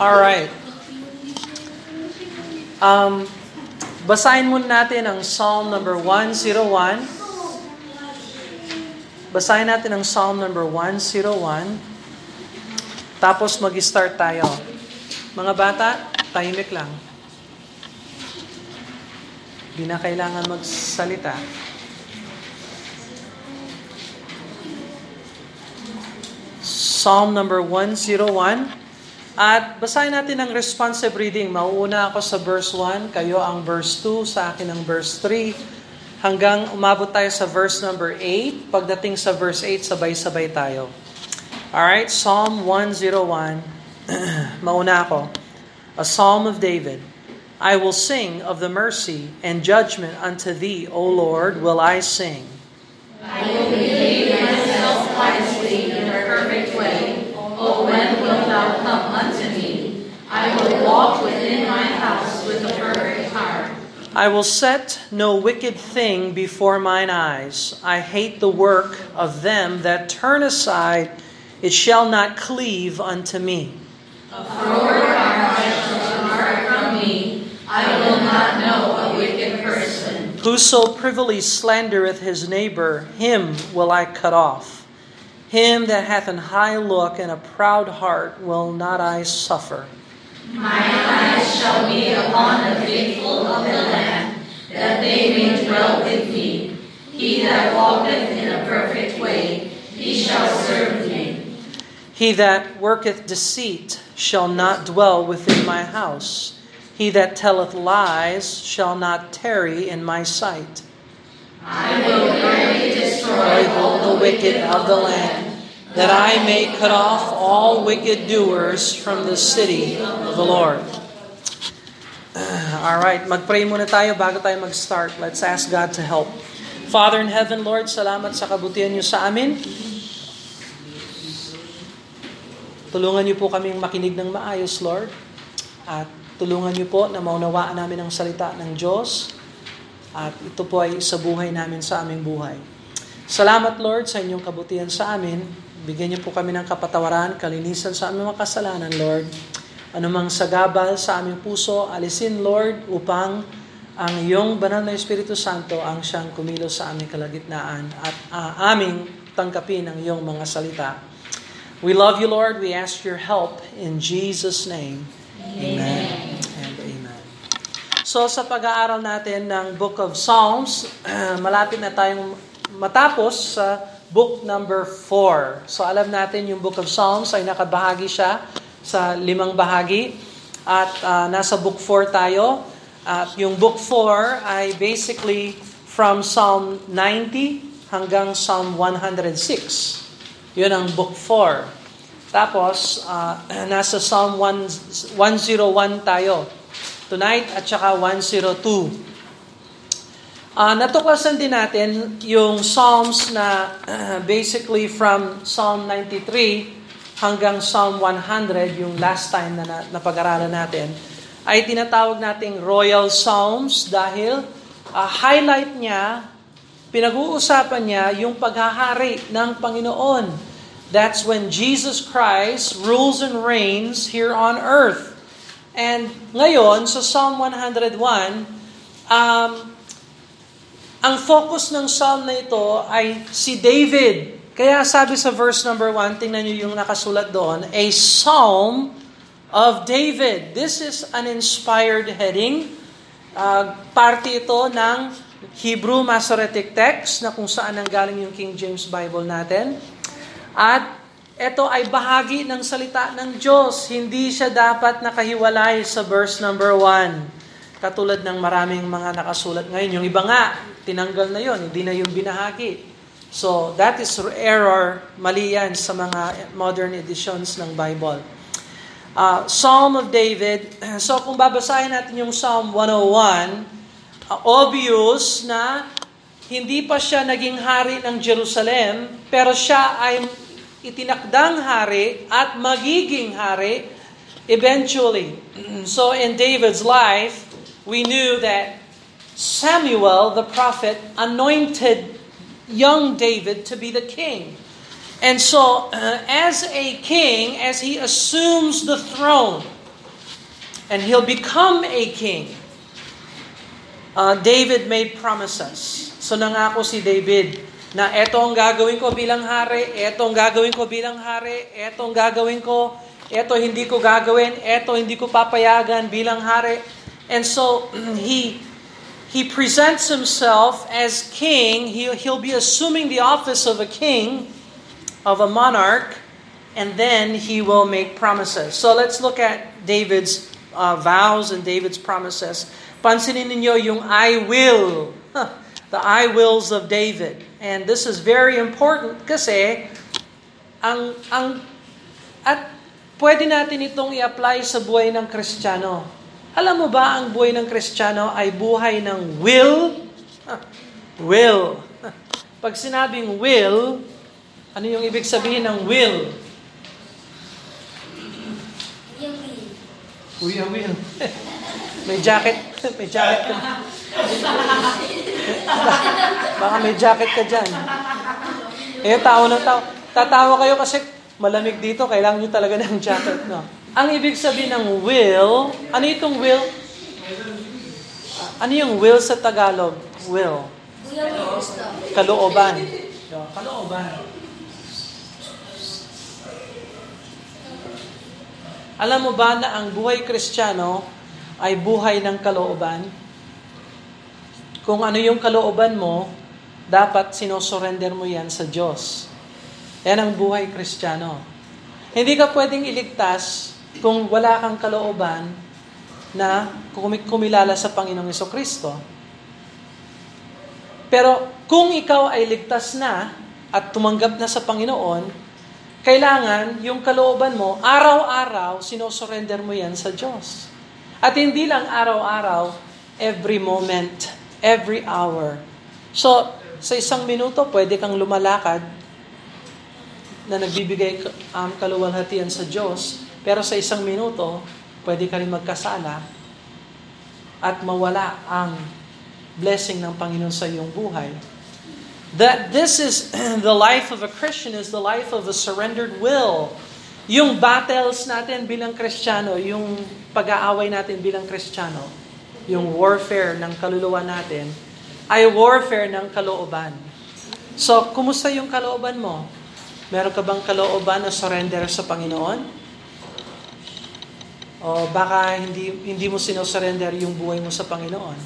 Alright. Um, basahin muna natin ang Psalm number 101. Basahin natin ang Psalm number 101. Tapos mag-start tayo. Mga bata, tahimik lang. Hindi na kailangan magsalita. Psalm number 101. At basahin natin ang responsive reading. Mauuna ako sa verse 1, kayo ang verse 2, sa akin ang verse 3, hanggang umabot tayo sa verse number 8. Pagdating sa verse 8, sabay-sabay tayo. Alright, Psalm 101. Mauna ako. A Psalm of David. I will sing of the mercy and judgment unto thee, O Lord, will I sing. I will behave myself I will set no wicked thing before mine eyes. I hate the work of them that turn aside. It shall not cleave unto me. A froward heart shall depart from me. I will not know a wicked person. Whoso privily slandereth his neighbor, him will I cut off. Him that hath an high look and a proud heart will not I suffer. Mine eyes shall be upon the faithful of the land, that they may dwell with me. He that walketh in a perfect way, he shall serve me. He that worketh deceit shall not dwell within my house. He that telleth lies shall not tarry in my sight. I will utterly destroy all the wicked of the land, that I may cut off all wicked doers from the city of the Lord. All right, mag-pray muna tayo bago tayo mag-start. Let's ask God to help. Father in heaven, Lord, salamat sa kabutihan niyo sa amin. Tulungan niyo po kaming makinig ng maayos, Lord. At tulungan niyo po na maunawaan namin ang salita ng Diyos. At ito po ay sa buhay namin sa aming buhay. Salamat, Lord, sa inyong kabutihan sa amin. Bigyan niyo po kami ng kapatawaran, kalinisan sa aming mga kasalanan, Lord. Anumang sagabal sa aming puso, alisin, Lord, upang ang iyong banal na Espiritu Santo ang siyang kumilos sa aming kalagitnaan at uh, aming tangkapin ang iyong mga salita. We love you, Lord. We ask your help in Jesus' name. Amen. And amen. So sa pag-aaral natin ng Book of Psalms, malapit na tayong matapos sa book number 4. So alam natin yung Book of Psalms ay nakabahagi siya sa limang bahagi. At uh, nasa book 4 tayo. At yung book 4 ay basically from Psalm 90 hanggang Psalm 106. Yun ang book 4. Tapos, uh, nasa Psalm 1, 101 tayo tonight at saka 102. Uh, natuklasan din natin yung Psalms na uh, basically from Psalm 93 hanggang Psalm 100, yung last time na, na napag-aralan natin, ay tinatawag nating Royal Psalms dahil uh, highlight niya, pinag-uusapan niya yung paghahari ng Panginoon. That's when Jesus Christ rules and reigns here on earth. And ngayon, sa Psalm 101, um, ang focus ng psalm na ito ay si David. Kaya sabi sa verse number 1, tingnan niyo yung nakasulat doon, a psalm of David. This is an inspired heading. Uh, parte ito ng Hebrew Masoretic text na kung saan nanggaling yung King James Bible natin. At ito ay bahagi ng salita ng Diyos. Hindi siya dapat nakahiwalay sa verse number 1. Katulad ng maraming mga nakasulat ngayon. Yung iba nga, tinanggal na yon, hindi na yung binahagi. So, that is error, mali yan sa mga modern editions ng Bible. Uh, Psalm of David. So, kung babasahin natin yung Psalm 101, uh, obvious na hindi pa siya naging hari ng Jerusalem, pero siya ay itinakdang hari at magiging hari eventually. So, in David's life, we knew that Samuel, the prophet, anointed young David to be the king. And so, uh, as a king, as he assumes the throne, and he'll become a king. Uh, David made promises. So nangako si David na eto ang gagawin ko bilang hari, eto ang gagawin ko bilang hari, eto ang gagawin ko, eto hindi ko gagawin, eto hindi ko papayagan bilang hari. And so he he presents himself as king. He, he'll be assuming the office of a king, of a monarch, and then he will make promises. So let's look at David's uh, vows and David's promises. Pansinin ninyo yung I will, the I wills of David. And this is very important kasi ang ang at pwede natin itong i-apply sa buhay ng Kristiyano. Alam mo ba ang buhay ng Kristiyano ay buhay ng will? Will. Pag sinabing will, ano yung ibig sabihin ng will? Kuya Will. may jacket. May jacket ka. Baka may jacket ka dyan. Eh, tao na tao. Tatawa kayo kasi malamig dito. Kailangan nyo talaga ng jacket, no? Ang ibig sabihin ng will, ano itong will? Ano yung will sa Tagalog? Will. Kalooban. Kalooban. Alam mo ba na ang buhay kristyano ay buhay ng kalooban? Kung ano yung kalooban mo, dapat sinosurrender mo yan sa Diyos. Yan ang buhay kristyano. Hindi ka pwedeng iligtas kung wala kang kalooban na kumilala sa Panginoong Kristo. Pero kung ikaw ay ligtas na at tumanggap na sa Panginoon, kailangan yung kalooban mo, araw-araw, sinosurrender mo yan sa Diyos. At hindi lang araw-araw, every moment, every hour. So, sa isang minuto, pwede kang lumalakad na nagbibigay um, kaluwalhatian sa Diyos. Pero sa isang minuto, pwede ka rin magkasala at mawala ang blessing ng Panginoon sa iyong buhay that this is the life of a Christian is the life of a surrendered will. Yung battles natin bilang Kristiyano, yung pag-aaway natin bilang Kristiyano, yung warfare ng kaluluwa natin, ay warfare ng kalooban. So, kumusta yung kalooban mo? Meron ka bang kalooban na surrender sa Panginoon? O baka hindi hindi mo sinosurrender yung buhay mo sa Panginoon?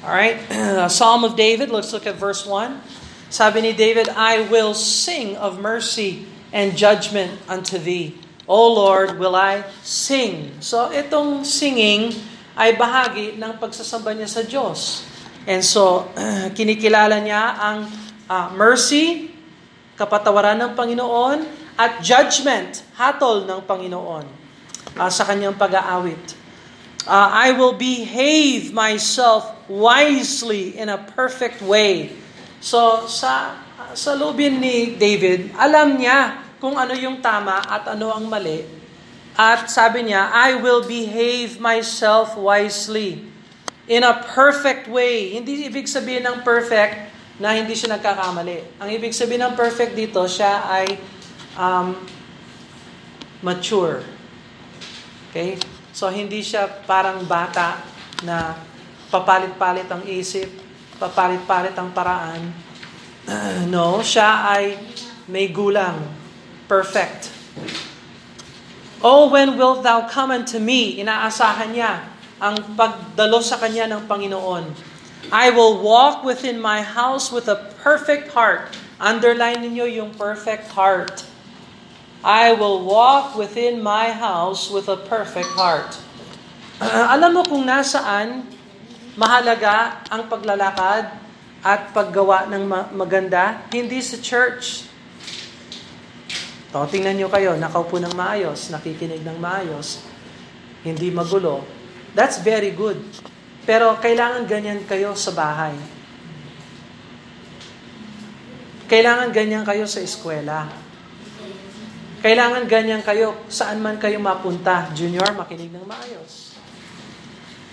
All right, Psalm of David, let's look at verse 1. Sabi ni David, I will sing of mercy and judgment unto thee. O Lord, will I sing. So itong singing ay bahagi ng pagsasamba niya sa Diyos. And so, kinikilala niya ang uh, mercy, kapatawaran ng Panginoon, at judgment, hatol ng Panginoon uh, sa kanyang pag-aawit. Uh, I will behave myself wisely in a perfect way So sa sa lubin ni David, alam niya kung ano yung tama at ano ang mali. At sabi niya, I will behave myself wisely in a perfect way. Hindi ibig sabihin ng perfect na hindi siya nagkakamali. Ang ibig sabihin ng perfect dito, siya ay um, mature. Okay? So hindi siya parang bata na papalit-palit ang isip, papalit-palit ang paraan. No, siya ay may gulang. Perfect. Oh, when wilt thou come unto me? Inaasahan niya ang pagdalo sa kanya ng Panginoon. I will walk within my house with a perfect heart. Underline niyo yung perfect heart. I will walk within my house with a perfect heart. Alam mo kung nasaan mahalaga ang paglalakad at paggawa ng maganda, hindi sa church. To, tingnan nyo kayo, nakaupo ng maayos, nakikinig ng maayos, hindi magulo. That's very good. Pero kailangan ganyan kayo sa bahay. Kailangan ganyan kayo sa eskwela. Kailangan ganyan kayo saan man kayo mapunta. Junior, makinig ng maayos.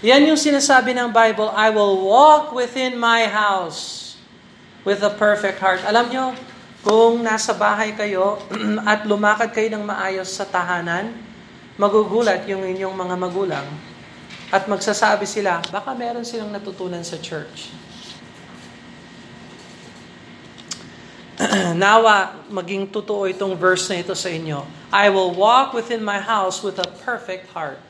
Yan yung sinasabi ng Bible, I will walk within my house with a perfect heart. Alam nyo, kung nasa bahay kayo at lumakad kayo ng maayos sa tahanan, magugulat yung inyong mga magulang At magsasabi sila, baka meron silang natutunan sa church. Nawa, maging totoo itong verse na ito sa inyo. I will walk within my house with a perfect heart.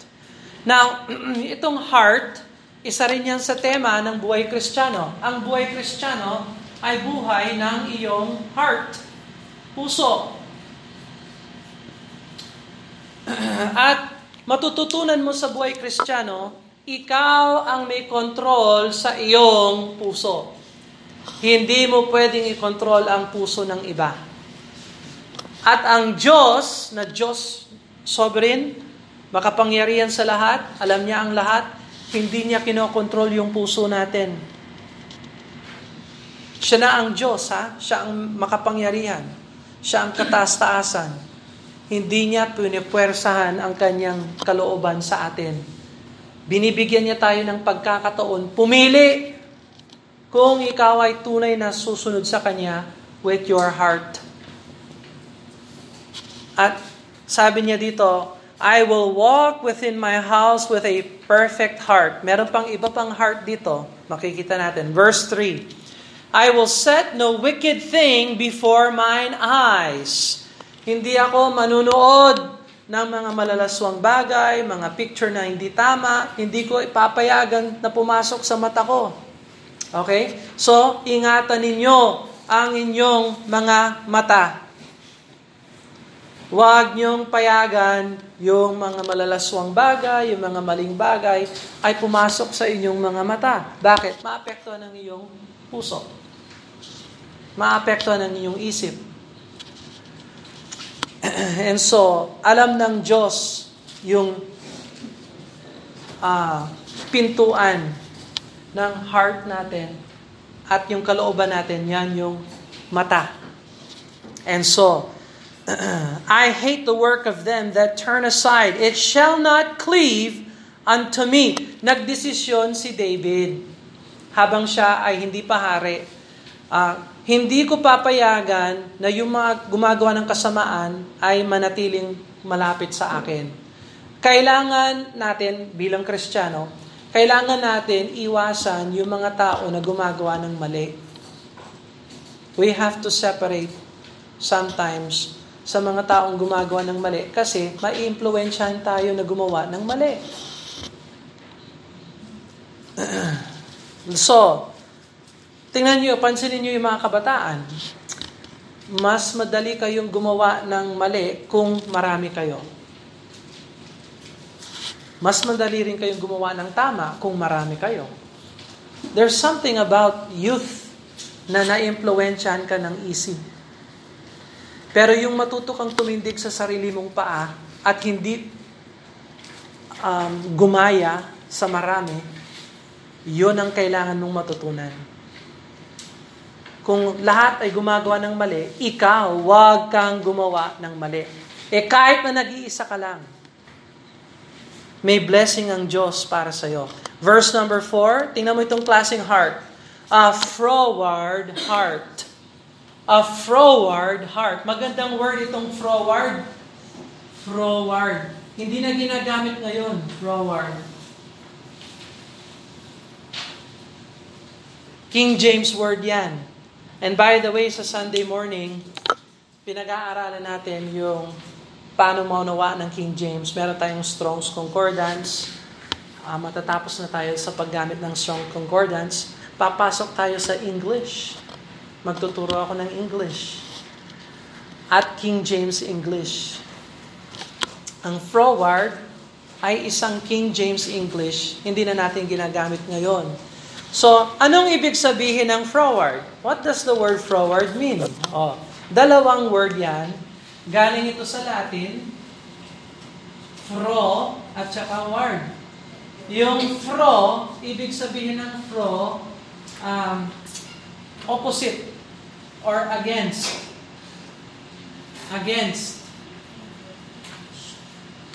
Now, itong heart, isa rin yan sa tema ng buhay kristyano. Ang buhay kristyano ay buhay ng iyong heart, puso. At matututunan mo sa buhay kristyano, ikaw ang may control sa iyong puso. Hindi mo pwedeng i-control ang puso ng iba. At ang Diyos, na Diyos sovereign, makapangyarihan sa lahat, alam niya ang lahat, hindi niya kinokontrol yung puso natin. Siya na ang Diyos, ha? Siya ang makapangyarihan. Siya ang kataas-taasan. Hindi niya pinipwersahan ang kanyang kalooban sa atin. Binibigyan niya tayo ng pagkakataon. Pumili kung ikaw ay tunay na susunod sa Kanya with your heart. At sabi niya dito, I will walk within my house with a perfect heart. Meron pang iba pang heart dito. Makikita natin. Verse 3. I will set no wicked thing before mine eyes. Hindi ako manunood ng mga malalaswang bagay, mga picture na hindi tama. Hindi ko ipapayagan na pumasok sa mata ko. Okay? So, ingatan ninyo ang inyong mga mata. Huwag niyong payagan yung mga malalaswang bagay, yung mga maling bagay, ay pumasok sa inyong mga mata. Bakit? Maapektuhan ang iyong puso. Maapektuhan ang inyong isip. And so, alam ng Diyos yung uh, pintuan ng heart natin at yung kalooban natin, yan yung mata. And so, I hate the work of them that turn aside. It shall not cleave unto me. Nagdesisyon si David habang siya ay hindi pa hari. Uh, hindi ko papayagan na yung mga gumagawa ng kasamaan ay manatiling malapit sa akin. Kailangan natin bilang Kristiyano, kailangan natin iwasan yung mga tao na gumagawa ng mali. We have to separate sometimes sa mga taong gumagawa ng mali kasi mai-impluensyahan tayo na gumawa ng mali. so, tingnan nyo, pansinin nyo yung mga kabataan. Mas madali kayong gumawa ng mali kung marami kayo. Mas madali rin kayong gumawa ng tama kung marami kayo. There's something about youth na na-impluensyahan ka ng isip pero yung matuto kang tumindig sa sarili mong paa at hindi um, gumaya sa marami, yon ang kailangan mong matutunan. Kung lahat ay gumagawa ng mali, ikaw, wag kang gumawa ng mali. Eh kahit na nag-iisa ka lang, may blessing ang Diyos para sa iyo. Verse number 4, tingnan mo itong klaseng heart. A forward heart a forward heart. Magandang word itong forward. Forward. Hindi na ginagamit ngayon, forward. King James word yan. And by the way, sa Sunday morning, pinag-aaralan natin yung paano maunawa ng King James. Meron tayong Strong's Concordance. Uh, matatapos na tayo sa paggamit ng Strong Concordance. Papasok tayo sa English magtuturo ako ng English. At King James English. Ang forward ay isang King James English, hindi na natin ginagamit ngayon. So, anong ibig sabihin ng forward? What does the word forward mean? Oh, dalawang word yan. Galing ito sa Latin, fro at saka ward. Yung fro, ibig sabihin ng fro, um, opposite or against. Against.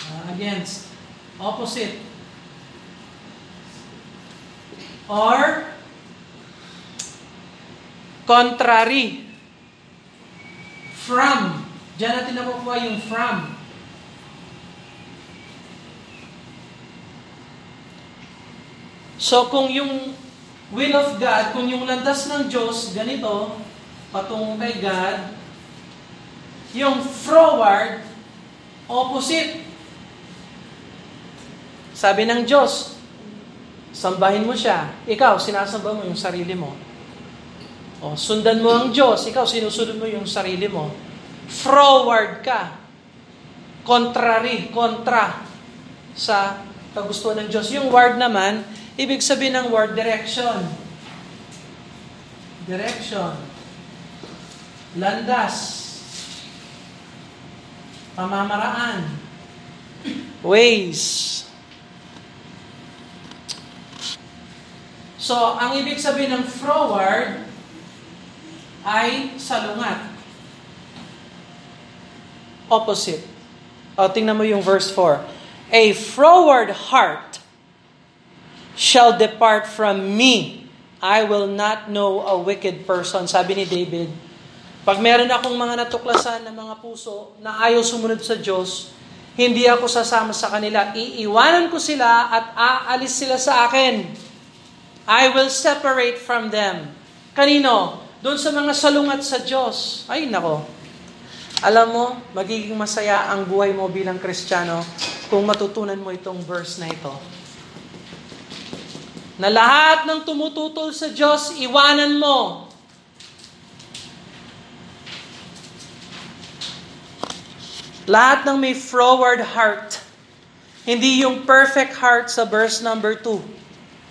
Uh, against. Opposite. Or contrary. From. Diyan natin nakukuha yung from. So kung yung will of God, kung yung landas ng Diyos, ganito, patungo kay God, yung forward, opposite. Sabi ng Diyos, sambahin mo siya. Ikaw, sinasamba mo yung sarili mo. O, sundan mo ang Diyos. Ikaw, sinusunod mo yung sarili mo. Forward ka. Contrary, kontra sa kagustuhan ng Diyos. Yung word naman, ibig sabihin ng word, direction. Direction. Landas. Pamamaraan. Ways. So, ang ibig sabihin ng forward ay salungat. Opposite. O, tingnan mo yung verse 4. A froward heart shall depart from me. I will not know a wicked person. Sabi ni David, pag meron akong mga natuklasan ng mga puso na ayaw sumunod sa Diyos, hindi ako sasama sa kanila. Iiwanan ko sila at aalis sila sa akin. I will separate from them. Kanino? Doon sa mga salungat sa Diyos. Ay, nako. Alam mo, magiging masaya ang buhay mo bilang Kristiyano kung matutunan mo itong verse na ito. Na lahat ng tumututol sa Diyos, iwanan mo. Lahat ng may forward heart. Hindi yung perfect heart sa verse number 2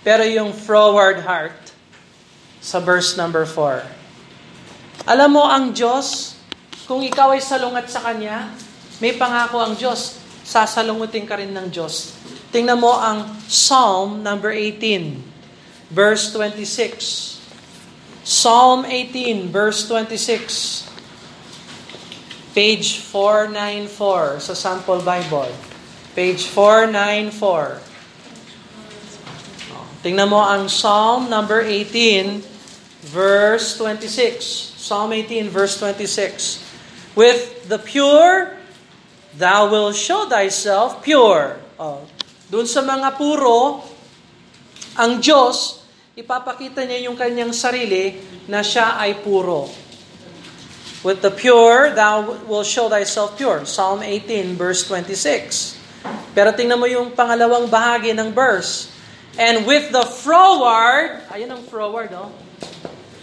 pero yung forward heart sa verse number 4. Alam mo ang Diyos, kung ikaw ay salungat sa Kanya, may pangako ang Diyos, sasalungutin ka rin ng Diyos. Tingnan mo ang Psalm number 18, verse 26. Psalm 18, verse 26. Page 494 sa Sample Bible. Page 494. Tingnan mo ang Psalm number 18, verse 26. Psalm 18, verse 26. With the pure, thou will show thyself pure. Oh. Doon sa mga puro, ang Diyos, ipapakita niya yung kanyang sarili na siya ay puro. With the pure, thou will show thyself pure. Psalm 18, verse 26. Pero tingnan mo yung pangalawang bahagi ng verse. And with the froward, ayun ang froward, oh.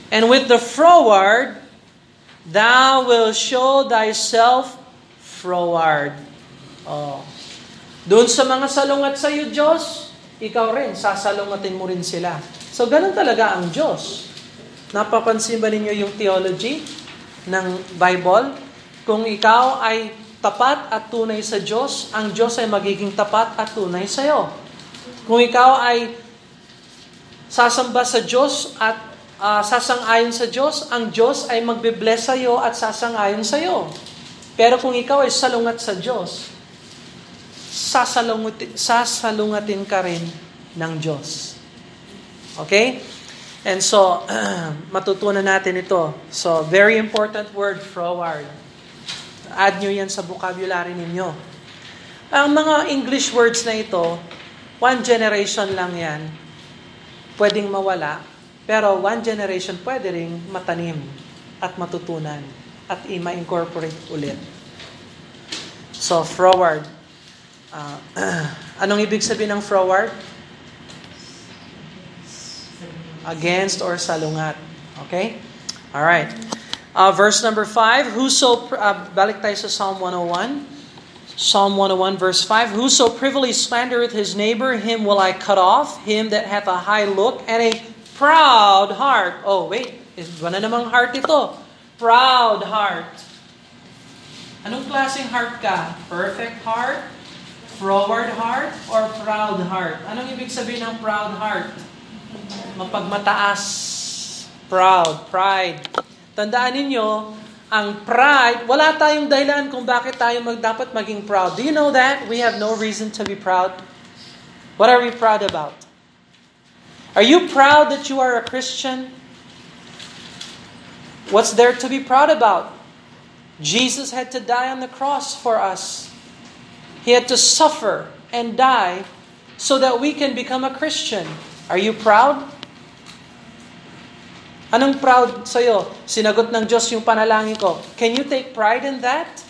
And with the froward, thou will show thyself froward. Oh. Doon sa mga salungat sa iyo, Diyos, ikaw rin, sasalungatin mo rin sila. So, ganun talaga ang Diyos. Napapansin ba ninyo yung theology ng Bible? Kung ikaw ay tapat at tunay sa Diyos, ang Diyos ay magiging tapat at tunay sa iyo. Kung ikaw ay sasamba sa Diyos at uh, sasang-ayon sa Diyos, ang Diyos ay magbe-bless sa iyo at sasang-ayon sa iyo. Pero kung ikaw ay salungat sa Diyos, sasalungatin, sasalungatin ka rin ng Diyos. Okay? And so, uh, matutunan natin ito. So, very important word, forward. Add nyo yan sa vocabulary ninyo. Ang mga English words na ito, One generation lang yan. Pwedeng mawala. Pero one generation pwede ring matanim at matutunan at i-incorporate ulit. So, forward. Uh, anong ibig sabihin ng forward? Against or salungat. Okay? All right. Uh, verse number 5, Whoso, uh, balik tayo sa Psalm 101. Psalm 101 verse 5, Whoso privily slandereth his neighbor, him will I cut off, him that hath a high look and a proud heart. Oh, wait, iba na namang heart ito. Proud heart. Anong klaseng heart ka? Perfect heart? Forward heart? Or proud heart? Anong ibig sabihin ng proud heart? Mapagmataas. Proud, pride. Tandaan ninyo, ang pride, wala tayong dahilan kung bakit tayo mag, dapat maging proud. Do you know that? We have no reason to be proud. What are we proud about? Are you proud that you are a Christian? What's there to be proud about? Jesus had to die on the cross for us. He had to suffer and die so that we can become a Christian. Are you proud? Anong proud sa'yo? Sinagot ng Diyos yung panalangin ko. Can you take pride in that?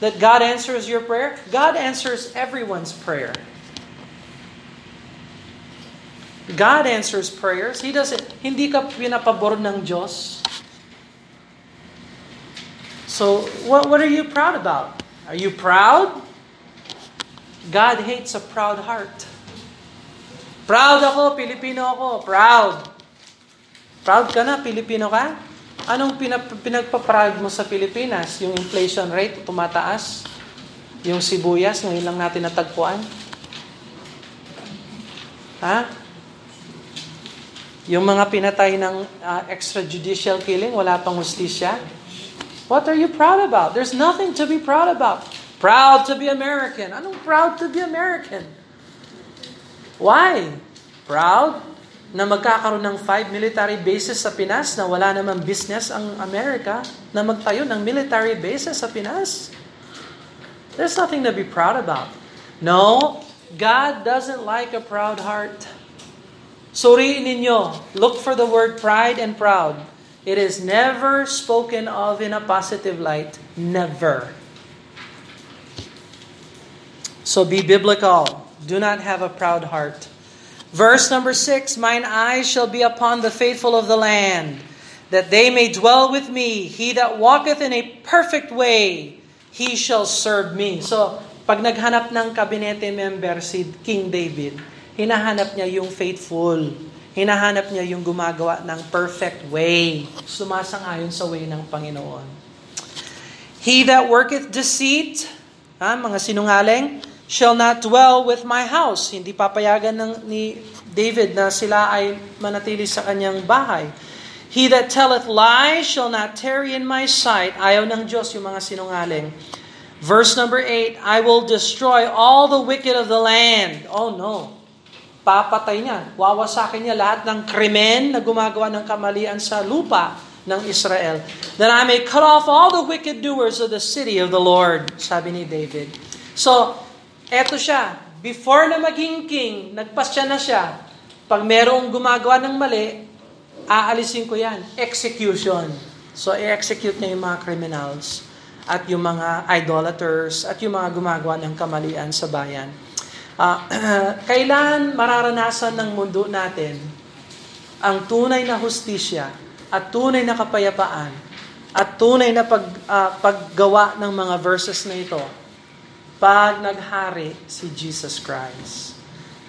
That God answers your prayer? God answers everyone's prayer. God answers prayers. He doesn't, hindi ka pinapabor ng Diyos. So, what, what are you proud about? Are you proud? God hates a proud heart. Proud ako, Pilipino ako. Proud. Proud ka na, Pilipino ka? Anong pinap- pinagpa-proud mo sa Pilipinas? Yung inflation rate tumataas? Yung sibuyas, ngayon lang natin natagpuan? Ha? Yung mga pinatay ng uh, extrajudicial killing, wala pang justisya? What are you proud about? There's nothing to be proud about. Proud to be American. Anong proud to be American? Why? Proud? na magkakaroon ng five military bases sa Pinas na wala namang business ang Amerika na magtayo ng military bases sa Pinas. There's nothing to be proud about. No, God doesn't like a proud heart. Suriin ninyo. Look for the word pride and proud. It is never spoken of in a positive light. Never. So be biblical. Do not have a proud heart. Verse number six Mine eyes shall be upon the faithful of the land, that they may dwell with me. He that walketh in a perfect way, he shall serve me. So, pag naghanap ng kabinete member si King David, hinahanap niya yung faithful. Hinahanap niya yung gumagawa ng perfect way. Sumasangayon sa way ng Panginoon. He that worketh deceit, ha, mga sinungaling, shall not dwell with my house. Hindi papayagan ng, ni David na sila ay manatili sa kanyang bahay. He that telleth lies shall not tarry in my sight. Ayaw ng Diyos yung mga sinungaling. Verse number 8, I will destroy all the wicked of the land. Oh no. Papatay niya. Wawasakin niya lahat ng krimen na gumagawa ng kamalian sa lupa ng Israel. That I may cut off all the wicked doers of the city of the Lord. Sabi ni David. So, Eto siya, before na maging king, nagpasya na siya. Pag merong gumagawa ng mali, aalisin ko yan. Execution. So, i-execute niya yung mga criminals at yung mga idolaters at yung mga gumagawa ng kamalian sa bayan. Uh, kailan mararanasan ng mundo natin ang tunay na hustisya at tunay na kapayapaan at tunay na pag, uh, paggawa ng mga verses na ito pag naghari si Jesus Christ.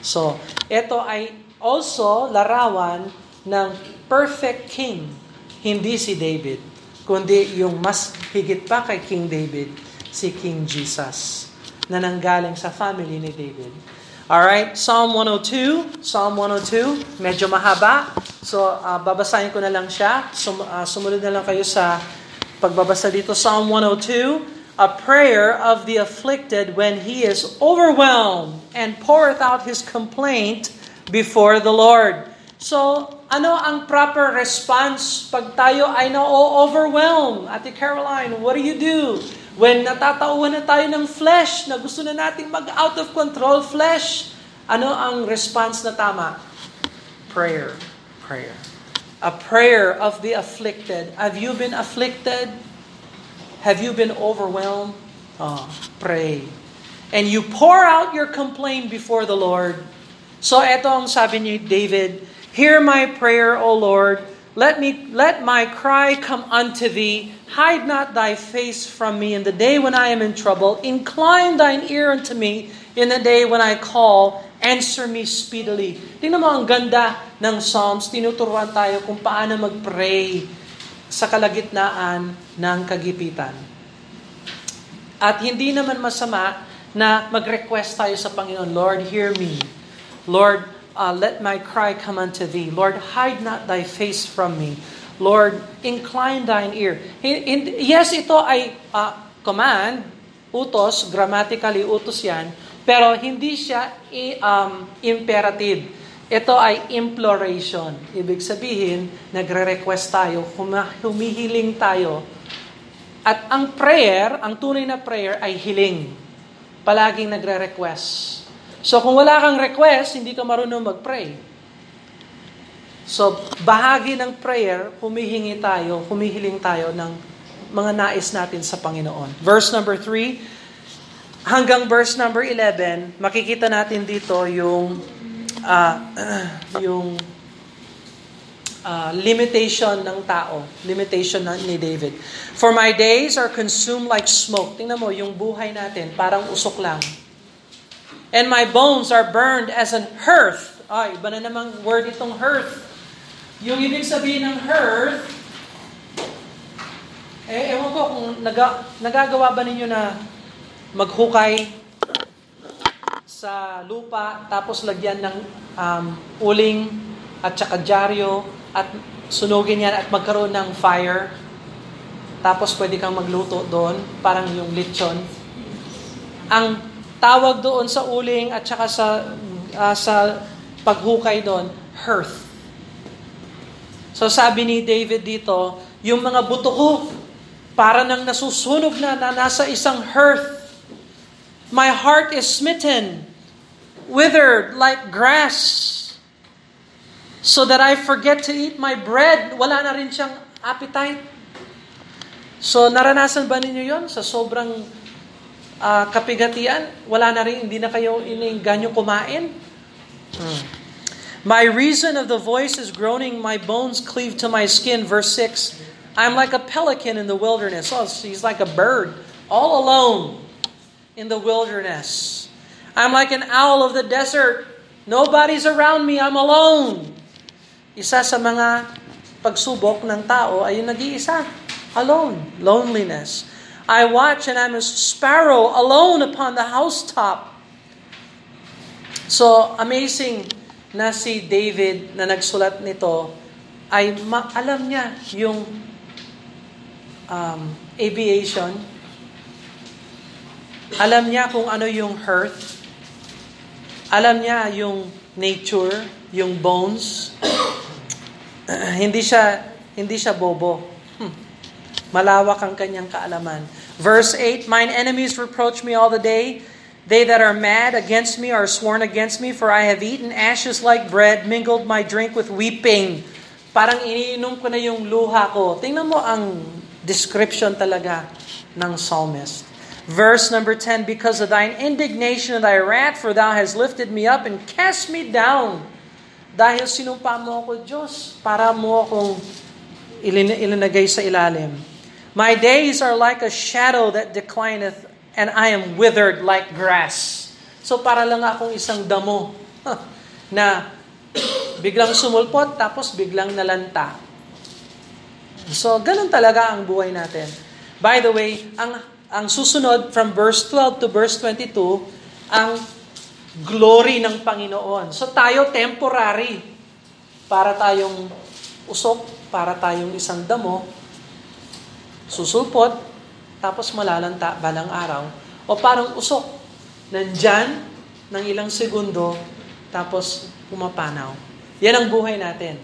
So, ito ay also larawan ng perfect king, hindi si David, kundi yung mas higit pa kay King David, si King Jesus, na nanggaling sa family ni David. Alright, Psalm 102, Psalm 102, medyo mahaba. So, uh, babasahin ko na lang siya. Sum, uh, sumunod na lang kayo sa pagbabasa dito. Psalm 102, a prayer of the afflicted when he is overwhelmed and poureth out his complaint before the Lord. So, ano ang proper response pag tayo ay na-overwhelm? Ate Caroline, what do you do? When natatauhan na tayo ng flesh, na gusto na nating mag-out of control flesh, ano ang response na tama? Prayer. Prayer. A prayer of the afflicted. Have you been afflicted? Have you been overwhelmed? Oh, pray. And you pour out your complaint before the Lord. So eto ang sabi ni David, Hear my prayer, O Lord. Let me let my cry come unto thee. Hide not thy face from me in the day when I am in trouble. Incline thine ear unto me in the day when I call. Answer me speedily. Tingnan mo ang ganda ng Psalms. Tinuturuan tayo kung paano mag-pray sa kalagitnaan ng kagipitan. At hindi naman masama na mag-request tayo sa Panginoon, Lord, hear me. Lord, uh, let my cry come unto thee. Lord, hide not thy face from me. Lord, incline thine ear. Yes, ito ay uh, command, utos, grammatically utos yan, pero hindi siya um, imperative. Ito ay imploration. Ibig sabihin, nagre-request tayo, humihiling tayo. At ang prayer, ang tunay na prayer ay hiling. Palaging nagre-request. So kung wala kang request, hindi ka marunong mag-pray. So, bahagi ng prayer, humihingi tayo, humihiling tayo ng mga nais natin sa Panginoon. Verse number 3, hanggang verse number 11, makikita natin dito yung uh, yung uh, limitation ng tao, limitation ni David. For my days are consumed like smoke. Tingnan mo, yung buhay natin, parang usok lang. And my bones are burned as an hearth. Ay, iba na namang word itong hearth. Yung ibig sabihin ng hearth, eh, ewan ko kung naga, nagagawa ba ninyo na maghukay sa lupa, tapos lagyan ng um, uling at saka dyaryo at sunugin yan at magkaroon ng fire. Tapos pwede kang magluto doon, parang yung lechon. Ang tawag doon sa uling at saka sa uh, sa paghukay doon, hearth. So sabi ni David dito, yung mga buto ko, para nang nasusunog na, na nasa isang hearth. My heart is smitten, withered like grass, so that I forget to eat my bread. Wala na rin siyang appetite. So naranasan ba ninyo yon sa sobrang uh, kapigatian, wala na rin, hindi na kayo ininganyo kumain. Hmm. My reason of the voice is groaning, my bones cleave to my skin. Verse 6, I'm like a pelican in the wilderness. Oh, he's like a bird, all alone in the wilderness. I'm like an owl of the desert. Nobody's around me, I'm alone. Isa sa mga pagsubok ng tao ay yung nag-iisa. Alone. Loneliness. I watch and I'm a sparrow alone upon the housetop. So, amazing na si David na nagsulat nito ay ma- alam niya yung um, aviation. Alam niya kung ano yung hearth. Alam niya yung nature, yung bones. hindi siya hindi siya bobo. Malawak ang kanyang kaalaman. Verse 8, Mine enemies reproach me all the day. They that are mad against me are sworn against me, for I have eaten ashes like bread, mingled my drink with weeping. Parang iniinom ko na yung luha ko. Tingnan mo ang description talaga ng psalmist. Verse number 10, Because of thine indignation and thy wrath, for thou hast lifted me up and cast me down. Dahil sinumpa mo ako, Diyos, para mo akong ilinagay sa ilalim. My days are like a shadow that declineth, and I am withered like grass. So para lang akong isang damo na biglang sumulpot tapos biglang nalanta. So ganun talaga ang buhay natin. By the way, ang ang susunod from verse 12 to verse 22, ang glory ng Panginoon. So tayo temporary para tayong usok, para tayong isang damo, susulpot, tapos malalanta balang araw, o parang usok, nandyan ng ilang segundo, tapos pumapanaw. Yan ang buhay natin.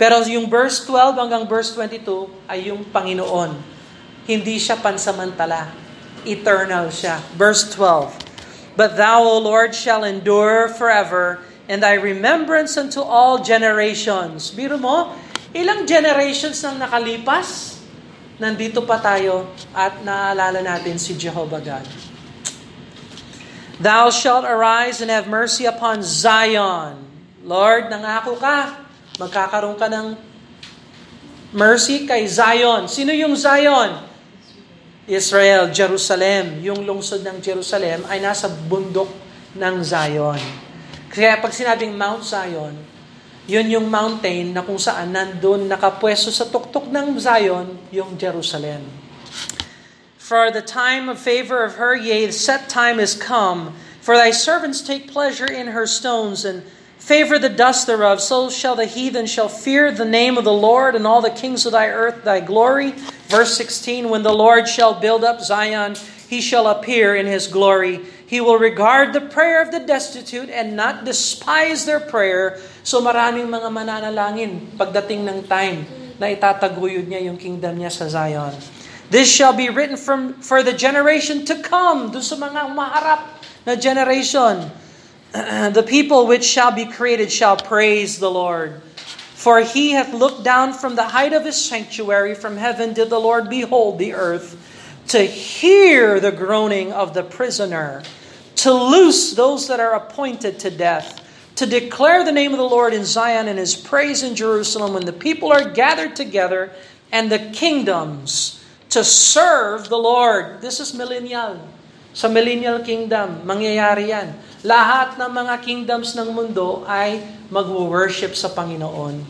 Pero yung verse 12 hanggang verse 22 ay yung Panginoon. Hindi siya pansamantala. Eternal siya. Verse 12. But thou, O Lord, shall endure forever, and thy remembrance unto all generations. Biro mo, ilang generations nang nakalipas? Nandito pa tayo at naalala natin si Jehovah God. Thou shalt arise and have mercy upon Zion. Lord, nangako ka, magkakaroon ka ng mercy kay Zion. Sino yung Zion? Israel, Jerusalem. Yung lungsod ng Jerusalem ay nasa bundok ng Zion. Kaya pag sinabing Mount Zion, yun yung mountain na kung saan nandun nakapwesto sa tuktok ng Zion, yung Jerusalem. For the time of favor of her, yea, the set time is come. For thy servants take pleasure in her stones, and favor the dust thereof. So shall the heathen shall fear the name of the Lord, and all the kings of thy earth thy glory. Verse 16, When the Lord shall build up Zion, he shall appear in his glory. He will regard the prayer of the destitute and not despise their prayer. So maraming mga mananalangin pagdating ng time na itataguyod niya yung kingdom niya sa Zion. This shall be written from for the generation to come. Doon sa mga maharap na generation. the people which shall be created shall praise the Lord. For he hath looked down from the height of his sanctuary, from heaven did the Lord behold the earth, to hear the groaning of the prisoner, to loose those that are appointed to death, to declare the name of the Lord in Zion and his praise in Jerusalem when the people are gathered together and the kingdoms to serve the Lord. This is millennial. Sa millennial kingdom, mangyayari yan. Lahat ng mga kingdoms ng mundo ay mag-worship sa Panginoon.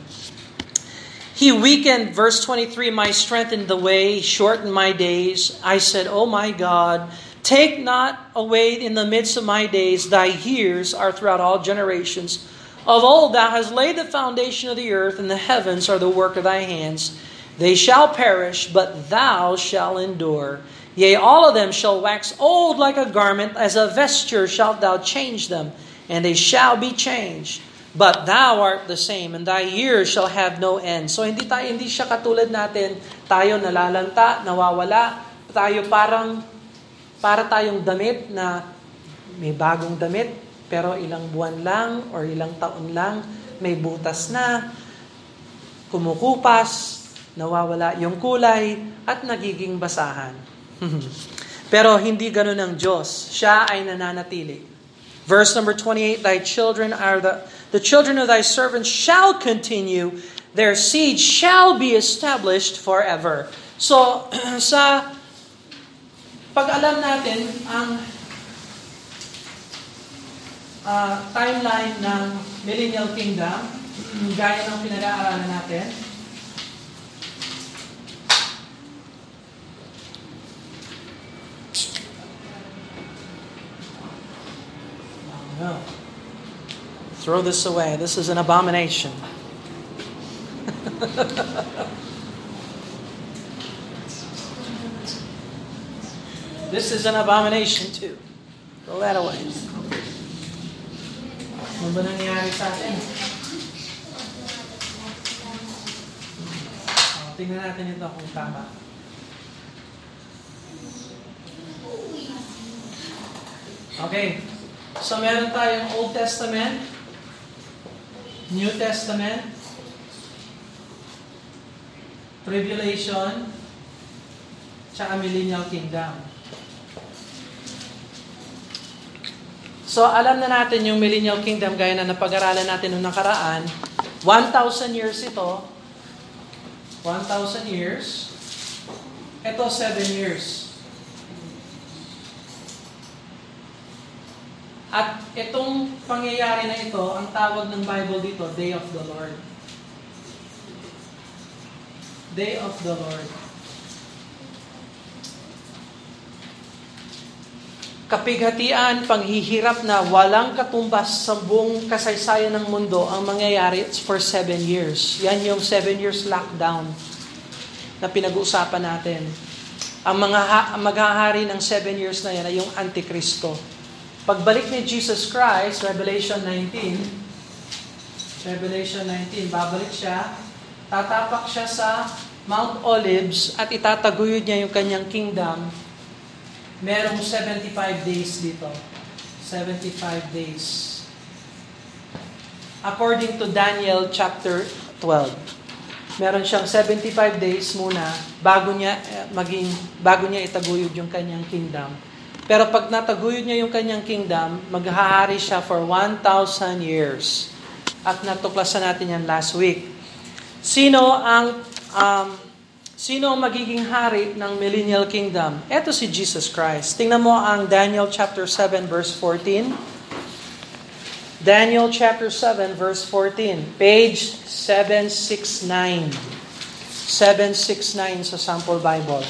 He weakened, verse 23, my strength in the way, shortened my days. I said, Oh my God, take not away in the midst of my days, thy years are throughout all generations. Of old thou hast laid the foundation of the earth, and the heavens are the work of thy hands. They shall perish, but thou shalt endure. Yea, all of them shall wax old like a garment, as a vesture shalt thou change them, and they shall be changed. But thou art the same, and thy years shall have no end. So hindi tayo hindi siya katulad natin, tayo nalalanta, nawawala, tayo parang para tayong damit na may bagong damit, pero ilang buwan lang or ilang taon lang, may butas na, kumukupas, nawawala yung kulay, at nagiging basahan. pero hindi ganun ang Diyos. Siya ay nananatili. Verse number 28, Thy children are the The children of thy servants shall continue, their seed shall be established forever. So, sa pag-alam natin ang uh, timeline ng Millennial Kingdom, gaya ng pinag-aaralan natin. Throw this away. This is an abomination. this is an abomination too. Throw that away. Ano ba nangyayari sa atin? Oh, tingnan natin ito kung tama. Okay. So meron tayong Old Testament, New Testament, Tribulation, tsaka Millennial Kingdom. So alam na natin yung Millennial Kingdom gaya na napag-aralan natin noong nakaraan. 1,000 years ito. 1,000 years. Ito 7 years. At itong pangyayari na ito, ang tawag ng Bible dito, Day of the Lord. Day of the Lord. Kapighatian, panghihirap na walang katumbas sa buong kasaysayan ng mundo ang mangyayari for seven years. Yan yung seven years lockdown na pinag-uusapan natin. Ang mga ha- maghahari ng seven years na yan ay yung Antikristo. Pagbalik ni Jesus Christ, Revelation 19, Revelation 19, babalik siya, tatapak siya sa Mount Olives at itataguyod niya yung kanyang kingdom. Merong 75 days dito. 75 days. According to Daniel chapter 12. Meron siyang 75 days muna bago niya eh, maging bago niya itaguyod yung kanyang kingdom. Pero pag nataguyod niya yung kanyang kingdom, maghahari siya for 1,000 years. At natuklasan natin yan last week. Sino ang um, sino ang magiging hari ng millennial kingdom? Ito si Jesus Christ. Tingnan mo ang Daniel chapter 7 verse 14. Daniel chapter 7 verse 14. Page 769. 769 sa sample Bible.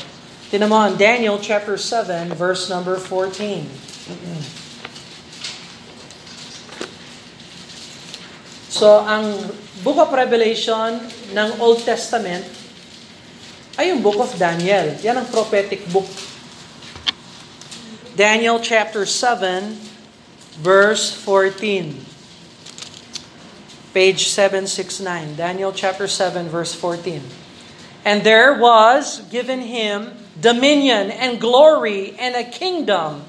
Tinan mo ang Daniel chapter 7 verse number 14. So ang Book of Revelation ng Old Testament ay yung Book of Daniel. Yan ang prophetic book. Daniel chapter 7 verse 14. Page 769. Daniel chapter 7 verse 14. And there was given him dominion and glory and a kingdom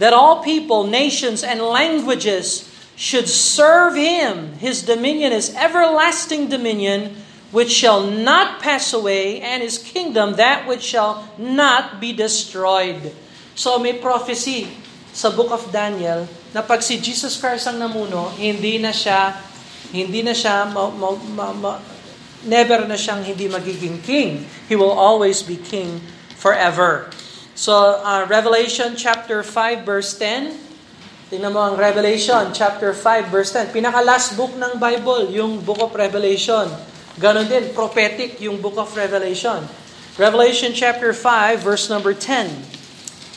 that all people, nations, and languages should serve him. His dominion is everlasting dominion, which shall not pass away, and his kingdom that which shall not be destroyed. So may prophecy sa book of Daniel na pag si Jesus Christ ang namuno, hindi na siya hindi na siya ma, ma, ma, ma, never na siyang hindi magiging king. He will always be king forever. So uh, Revelation chapter 5 verse 10 Tingnan mo ang Revelation chapter 5 verse 10. Pinaka last book ng Bible, yung book of Revelation. Ganon din, prophetic yung book of Revelation. Revelation chapter 5 verse number 10.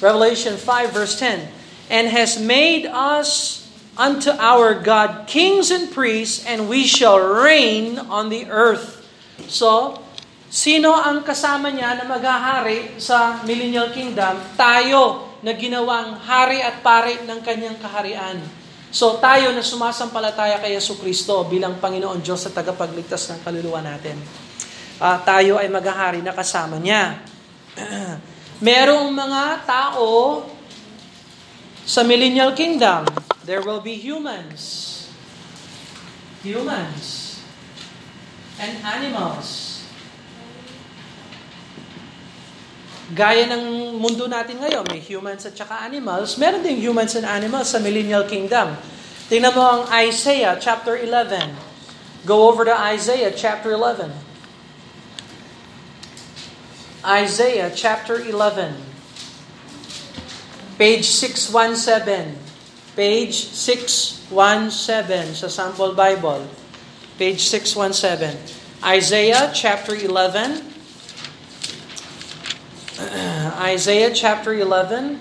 Revelation 5 verse 10. And has made us unto our God kings and priests, and we shall reign on the earth. So, sino ang kasama niya na maghahari sa millennial kingdom? Tayo na ginawang hari at pari ng kanyang kaharian. So tayo na sumasampalataya kay Yesu Kristo bilang Panginoon Diyos sa tagapagligtas ng kaluluwa natin. Uh, tayo ay maghahari na kasama niya. Merong mga tao sa millennial kingdom. There will be humans. Humans. And animals. Gaya ng mundo natin ngayon, may humans at saka animals. Meron ding humans and animals sa millennial kingdom. Tingnan mo ang Isaiah chapter 11. Go over to Isaiah chapter 11. Isaiah chapter 11. Page 617. Page 617 sa Sample Bible. Page 617. Isaiah chapter 11 Isaiah chapter 11,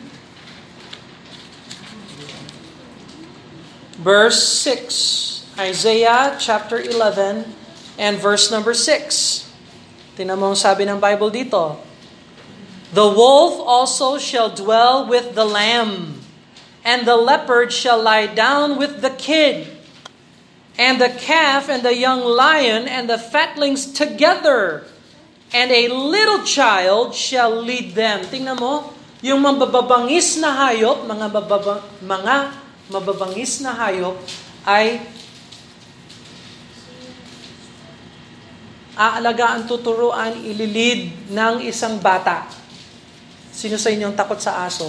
verse 6. Isaiah chapter 11 and verse number 6. Tingnan mo sabi ng Bible dito. The wolf also shall dwell with the lamb, and the leopard shall lie down with the kid, and the calf and the young lion and the fatlings together and a little child shall lead them. Tingnan mo, yung mababangis na hayop, mga, bababa, mga mababangis na hayop ay aalagaan, tuturuan, ililid ng isang bata. Sino sa inyong takot sa aso?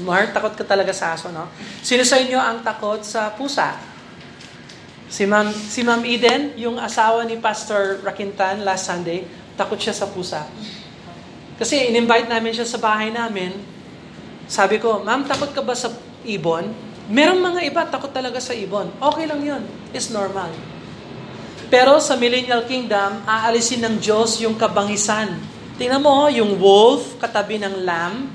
Mark, takot ka talaga sa aso, no? Sino sa inyo ang takot sa pusa? Si Ma'am, si Ma'am Eden, yung asawa ni Pastor Rakintan last Sunday, takot siya sa pusa. Kasi in-invite namin siya sa bahay namin. Sabi ko, Ma'am, takot ka ba sa ibon? Merong mga iba, takot talaga sa ibon. Okay lang yun. It's normal. Pero sa Millennial Kingdom, aalisin ng Diyos yung kabangisan. Tingnan mo, yung wolf katabi ng lamb.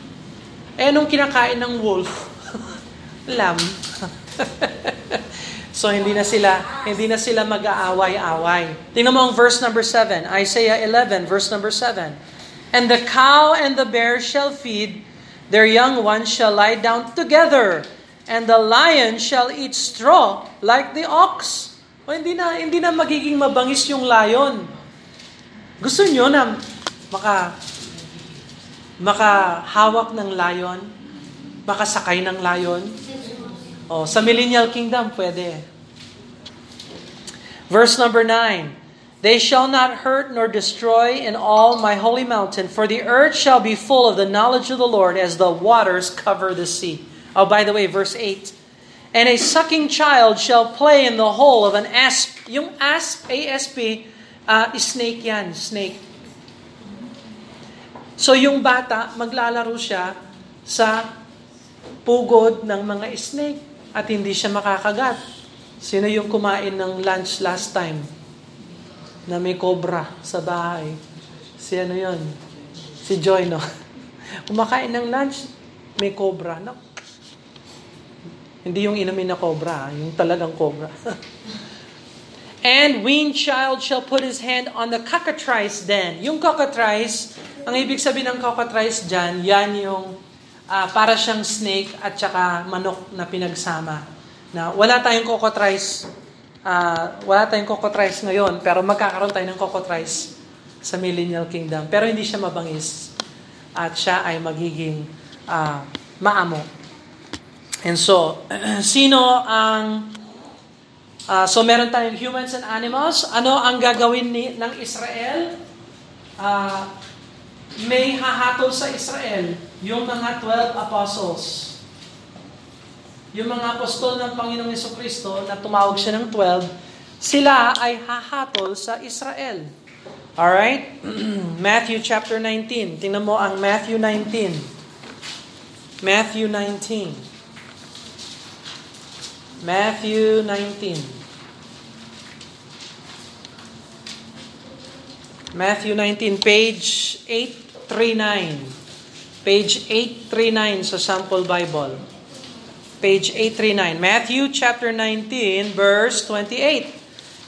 Eh, nung kinakain ng wolf, lamb. So hindi na sila hindi na sila mag-aaway-away. Tingnan mo ang verse number 7, Isaiah 11 verse number 7. And the cow and the bear shall feed, their young ones shall lie down together, and the lion shall eat straw like the ox. O hindi na hindi na magiging mabangis yung lion. Gusto niyo na maka makahawak ng lion, makasakay ng lion? Oh, sa millennial kingdom pwede. Verse number 9 They shall not hurt nor destroy in all my holy mountain, for the earth shall be full of the knowledge of the Lord as the waters cover the sea. Oh, by the way, verse 8 And a sucking child shall play in the hole of an asp. Yung asp, ASP, uh, snake yan, snake. So yung bata, maglalaro siya sa pugod ng mga snake at hindi siya makakagat. Sino yung kumain ng lunch last time? Na may cobra sa bahay. Si ano yun? Si Joy, no? Kumakain ng lunch, may cobra. No? Hindi yung inamin na cobra, yung talagang cobra. And weaned child shall put his hand on the cockatrice den. Yung cockatrice, ang ibig sabihin ng cockatrice dyan, yan yung uh, para siyang snake at saka manok na pinagsama na wala tayong cockatrice, uh, wala tayong cockatrice ngayon, pero magkakaroon tayo ng cockatrice sa Millennial Kingdom. Pero hindi siya mabangis at siya ay magiging uh, maamo. And so, sino ang uh, so meron tayong humans and animals. Ano ang gagawin ni, ng Israel? Uh, may hahatol sa Israel yung mga 12 apostles. Yung mga apostol ng Panginoong Yeso Kristo na tumawag siya ng 12, sila ay hahatol sa Israel. Alright? Matthew chapter 19. Tingnan mo ang Matthew 19. Matthew 19. Matthew 19. Matthew 19, page 839. Page 839 sa Sample Bible. Page 839. Matthew chapter 19, verse 28.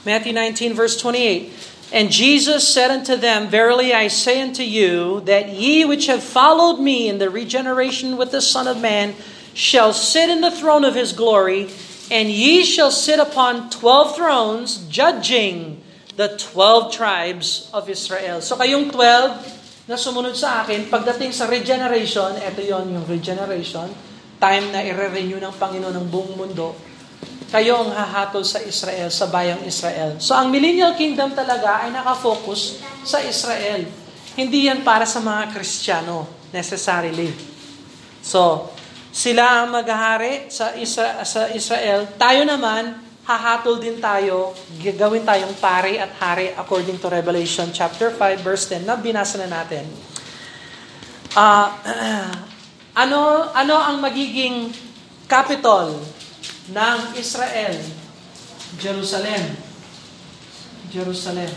Matthew 19, verse 28. And Jesus said unto them, Verily I say unto you, that ye which have followed me in the regeneration with the Son of Man shall sit in the throne of his glory, and ye shall sit upon twelve thrones, judging the twelve tribes of Israel. So kayong twelve na sumunod sa akin, pagdating sa regeneration, ito yon yung regeneration, time na i-renew ng Panginoon ng buong mundo, kayo ang hahatol sa Israel, sa bayang Israel. So ang millennial kingdom talaga ay nakafocus sa Israel. Hindi yan para sa mga Kristiyano, necessarily. So, sila ang maghahari sa, Isra- sa Israel. Tayo naman, hahatol din tayo, gagawin tayong pari at hari according to Revelation chapter 5 verse 10 na binasa na natin. Uh, ano ano ang magiging capital ng Israel, Jerusalem. Jerusalem.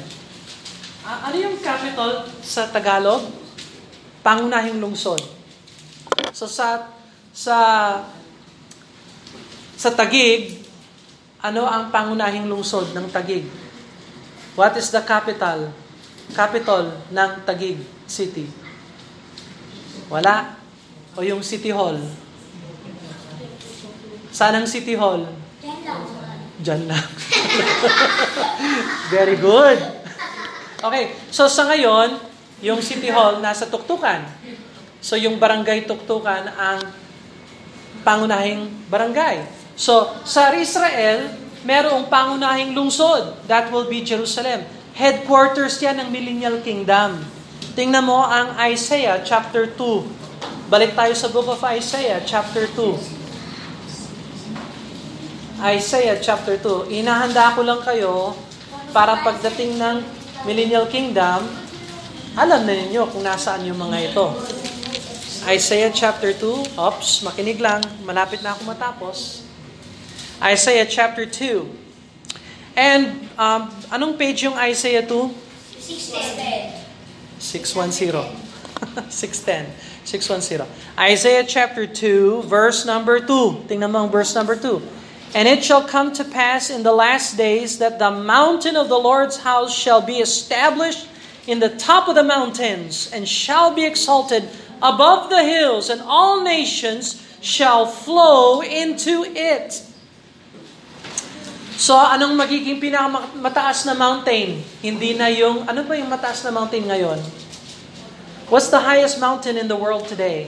Uh, ano yung capital sa Tagalog? Pangunahing lungsod. So sa sa sa Tagig, ano ang pangunahing lungsod ng Tagig? What is the capital? Capital ng Tagig City? Wala. O yung City Hall? Saan ang City Hall? Diyan lang. Very good. Okay, so sa ngayon, yung City Hall nasa Tuktukan. So yung barangay Tuktukan ang pangunahing barangay. So sa Israel, merong pangunahing lungsod. That will be Jerusalem. Headquarters yan ng Millennial Kingdom. Tingnan mo ang Isaiah chapter 2. Balik tayo sa book of Isaiah chapter 2. Isaiah chapter 2. Inahanda ko lang kayo para pagdating ng Millennial Kingdom, alam na ninyo kung nasaan yung mga ito. Isaiah chapter 2. Ops, makinig lang. Malapit na ako matapos. Isaiah chapter 2. And um, anong page yung Isaiah 2? 610. 610. 610. 610. Isaiah chapter 2, verse number 2. Tingnan mo ang verse number 2. And it shall come to pass in the last days that the mountain of the Lord's house shall be established in the top of the mountains, and shall be exalted above the hills, and all nations shall flow into it. So, anong magiging pinakamataas na mountain? Hindi na yung, ano ba yung mataas na mountain ngayon? What's the highest mountain in the world today?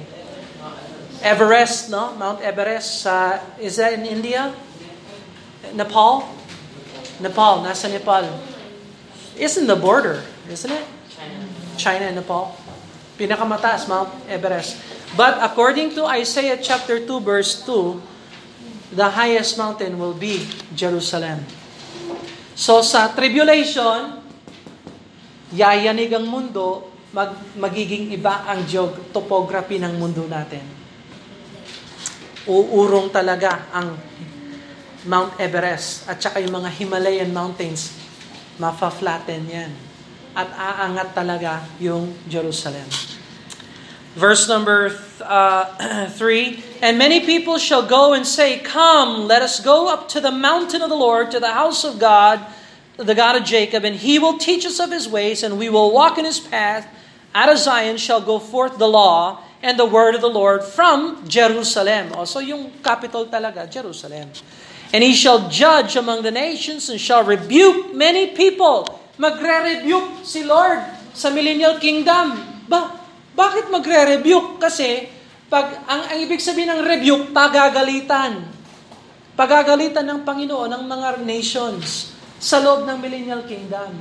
Everest, no? Mount Everest. Uh, is that in India? Nepal? Nepal, nasa Nepal. It's in the border, isn't it? China. And Nepal. Pinakamataas, Mount Everest. But according to Isaiah chapter 2 verse 2, the highest mountain will be Jerusalem. So sa tribulation, yayanig ang mundo, mag, magiging iba ang geog, topography ng mundo natin. Uurong talaga ang Mount Everest at saka yung mga Himalayan mountains, mafa-flatten yan. At aangat talaga yung Jerusalem. Verse number uh, 3 And many people shall go and say, Come, let us go up to the mountain of the Lord, to the house of God, the God of Jacob, and he will teach us of his ways, and we will walk in his path. Out of Zion shall go forth the law and the word of the Lord from Jerusalem. Also, yung capital talaga, Jerusalem. And he shall judge among the nations and shall rebuke many people. Magre-rebuke si Lord sa millennial kingdom. Ba, bakit magre-rebuke? Kasi Pag, ang, ang ibig sabihin ng rebuke, pagagalitan. Pagagalitan ng Panginoon ng mga nations sa loob ng millennial kingdom.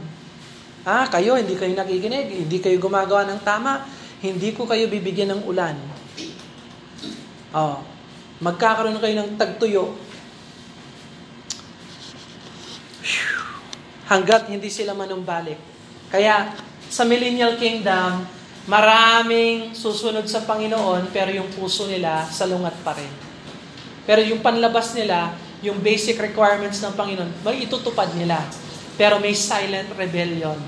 Ah, kayo, hindi kayo nakikinig, hindi kayo gumagawa ng tama, hindi ko kayo bibigyan ng ulan. Oh, magkakaroon kayo ng tagtuyo. Hanggat hindi sila manumbalik. Kaya sa millennial kingdom, Maraming susunod sa Panginoon, pero yung puso nila salungat pa rin. Pero yung panlabas nila, yung basic requirements ng Panginoon, may itutupad nila. Pero may silent rebellion.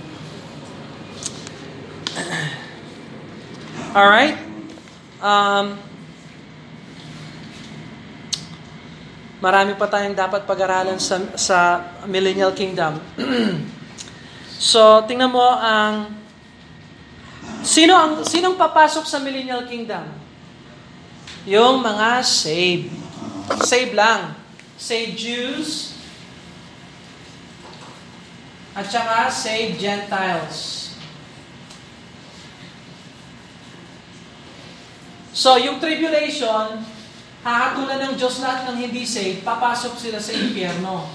Alright? Um, marami pa tayong dapat pag-aralan sa, sa Millennial Kingdom. so, tingnan mo ang Sino ang sinong papasok sa millennial kingdom? Yung mga saved. Saved lang. Saved Jews at saka saved Gentiles. So, yung tribulation, hahatulan ng Diyos lahat ng hindi saved, papasok sila sa impyerno.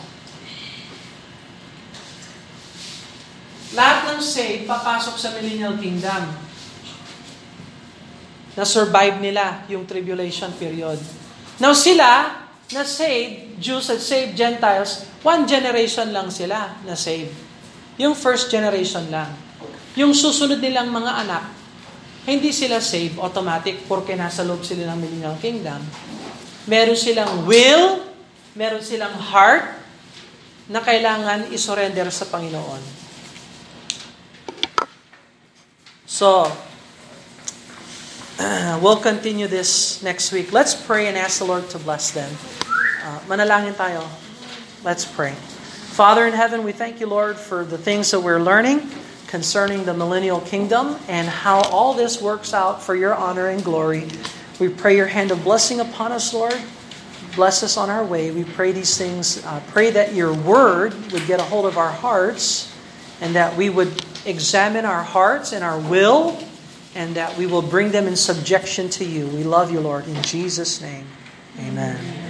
Lahat ng saved, papasok sa millennial kingdom. Na-survive nila yung tribulation period. Now sila, na saved, Jews at saved Gentiles, one generation lang sila na saved. Yung first generation lang. Yung susunod nilang mga anak, hindi sila saved automatic porque nasa loob sila ng millennial kingdom. Meron silang will, meron silang heart na kailangan isurrender sa Panginoon. So, uh, we'll continue this next week. Let's pray and ask the Lord to bless them. Manalangin tayo. Let's pray. Father in heaven, we thank you, Lord, for the things that we're learning concerning the millennial kingdom and how all this works out for your honor and glory. We pray your hand of blessing upon us, Lord. Bless us on our way. We pray these things. Uh, pray that your word would get a hold of our hearts and that we would examine our hearts and our will, and that we will bring them in subjection to you. We love you, Lord. In Jesus' name, amen.